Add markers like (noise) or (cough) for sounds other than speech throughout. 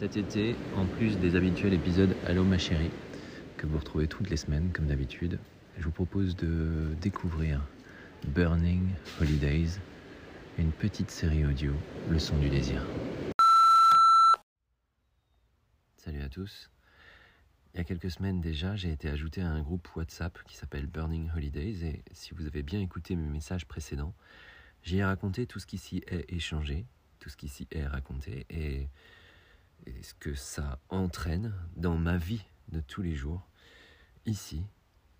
Cet été, en plus des habituels épisodes Allô ma chérie, que vous retrouvez toutes les semaines comme d'habitude, je vous propose de découvrir Burning Holidays, une petite série audio, Le son du désir. Salut à tous. Il y a quelques semaines déjà, j'ai été ajouté à un groupe WhatsApp qui s'appelle Burning Holidays et si vous avez bien écouté mes messages précédents, j'y ai raconté tout ce qui s'y est échangé, tout ce qui s'y est raconté et, et ce que ça entraîne dans ma vie de tous les jours, ici,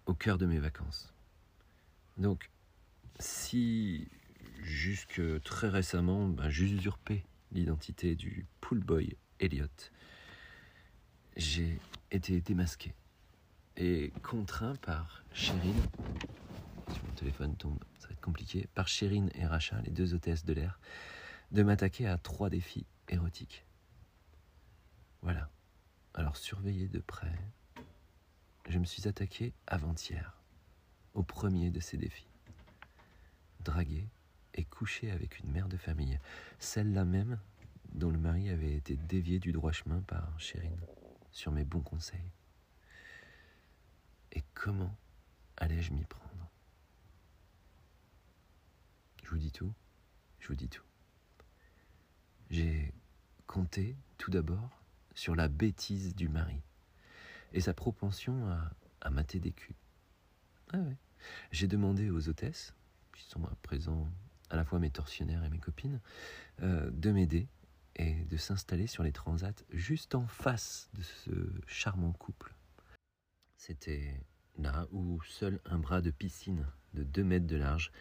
au cœur de mes vacances. Donc, si jusque très récemment, ben, j'usurpais l'identité du pool boy Elliot, j'ai été démasqué et contraint par Chérine. Si mon téléphone tombe, ça va être compliqué. Par Chérine et Racha, les deux hôtesses de l'air, de m'attaquer à trois défis érotiques. Voilà. Alors surveillez de près. Je me suis attaqué avant-hier au premier de ces défis. Draguer et coucher avec une mère de famille, celle-là même dont le mari avait été dévié du droit chemin par Chérine sur mes bons conseils. Et comment allais-je m'y prendre? Je vous dis tout, je vous dis tout. J'ai compté tout d'abord sur la bêtise du mari et sa propension à, mater des culs. Ah. J'ai demandé aux hôtesses, qui sont à présent à la fois mes tortionnaires et mes copines, euh, de m'aider et de s'installer sur les transats juste en face de ce charmant couple. C'était là où seul un bras de piscine de 2 mètres de large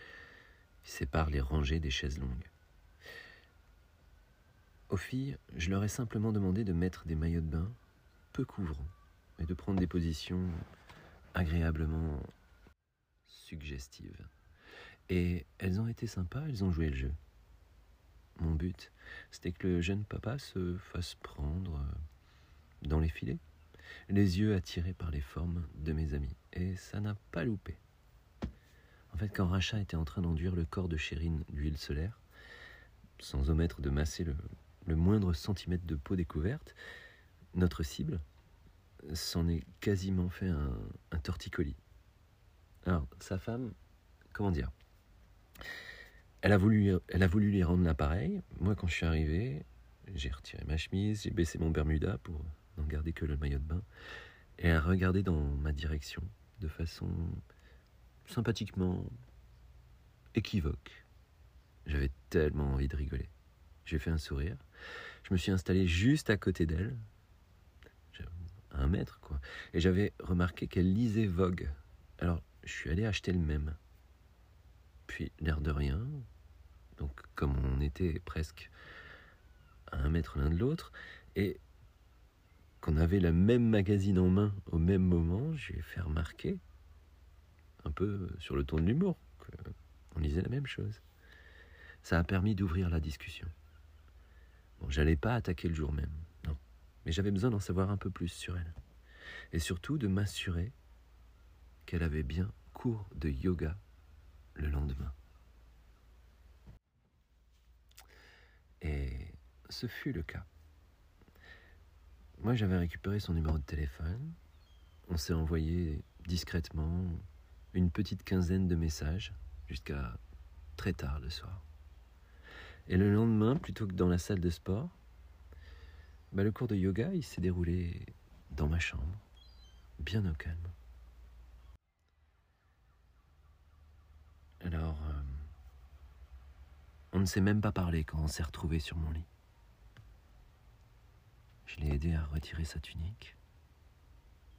sépare les rangées des chaises longues. Aux filles, je leur ai simplement demandé de mettre des maillots de bain peu couvrants et de prendre des positions agréablement suggestives. Et elles ont été sympas, elles ont joué le jeu. Mon but, c'était que le jeune papa se fasse prendre euh, dans les filets, les yeux attirés par les formes de mes amis. Et ça n'a pas loupé. En fait, quand Racha était en train d'enduire le corps de Chérine d'huile solaire, sans omettre de masser le, le moindre centimètre de peau découverte, notre cible s'en est quasiment fait un, torticolis. Alors, sa femme, comment dire? Elle a, voulu, elle a voulu lui rendre l'appareil. Moi, quand je suis arrivé, j'ai retiré ma chemise, j'ai baissé mon Bermuda pour n'en garder que le maillot de bain. Et elle a regardé dans ma direction de façon sympathiquement équivoque. J'avais tellement envie de rigoler. J'ai fait un sourire. Je me suis installé juste à côté d'elle, un mètre, quoi. Et j'avais remarqué qu'elle lisait Vogue. Alors, je suis allé acheter le même. Puis, l'air de rien, donc comme on était presque à un mètre l'un de l'autre, et qu'on avait la même magazine en main au même moment, j'ai fait remarquer, un peu sur le ton de l'humour, qu'on lisait la même chose. Ça a permis d'ouvrir la discussion. J'allais pas attaquer le jour même, non, mais j'avais besoin d'en savoir un peu plus sur elle. Et surtout de m'assurer qu'elle avait bien cours de yoga le lendemain. Et ce fut le cas. Moi, j'avais récupéré son numéro de téléphone. On s'est envoyé discrètement une petite quinzaine de messages jusqu'à très tard le soir. Et le lendemain, plutôt que dans la salle de sport, bah, le cours de yoga, il s'est déroulé dans ma chambre, bien au calme. Alors, euh, on ne s'est même pas parlé quand on s'est retrouvé sur mon lit. Je l'ai aidé à retirer sa tunique.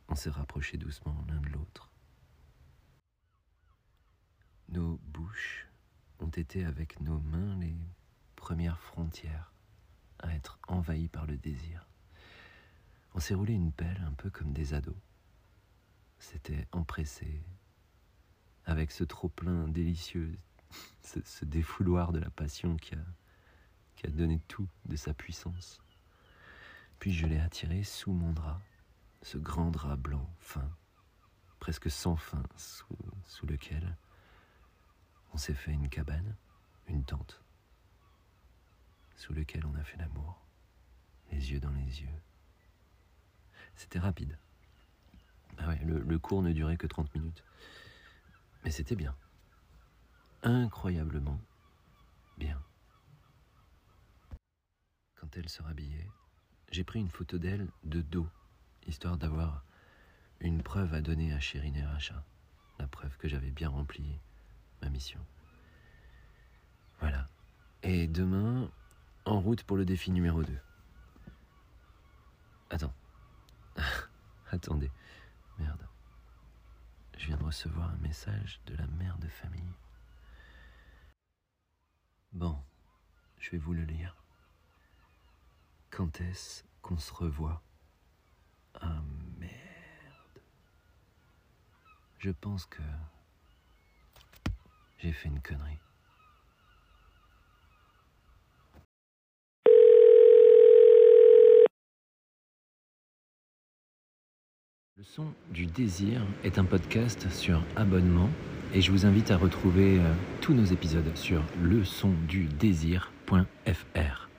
On s'est rapprochés doucement l'un de l'autre. Nos bouches ont été avec nos mains les premières frontières à être envahies par le désir. On s'est roulé une pelle un peu comme des ados. C'était empressé, avec ce trop-plein délicieux, ce, défouloir de la passion qui a, donné tout de sa puissance. Puis je l'ai attiré sous mon drap, ce grand drap blanc fin, presque sans fin, sous lequel on s'est fait une cabane, une tente, sous lequel on a fait l'amour, les yeux dans les yeux. C'était rapide. Ah ouais, le, le cours ne durait que 30 minutes. Mais c'était bien. Incroyablement bien. Quand elle se rhabillait, j'ai pris une photo d'elle de dos, histoire d'avoir une preuve à donner à Chérine et Racha, la preuve que j'avais bien rempli ma mission. Voilà. Et demain, en route pour le défi numéro 2. Attends. (laughs) Attendez. Merde. Je viens de recevoir un message de la mère de famille. Bon, je vais vous le lire. Quand est-ce qu'on se revoit? Ah merde. Je pense que j'ai fait une connerie. Le son du désir est un podcast sur abonnement et je vous invite à retrouver euh, tous nos épisodes sur leçondudésir.fr.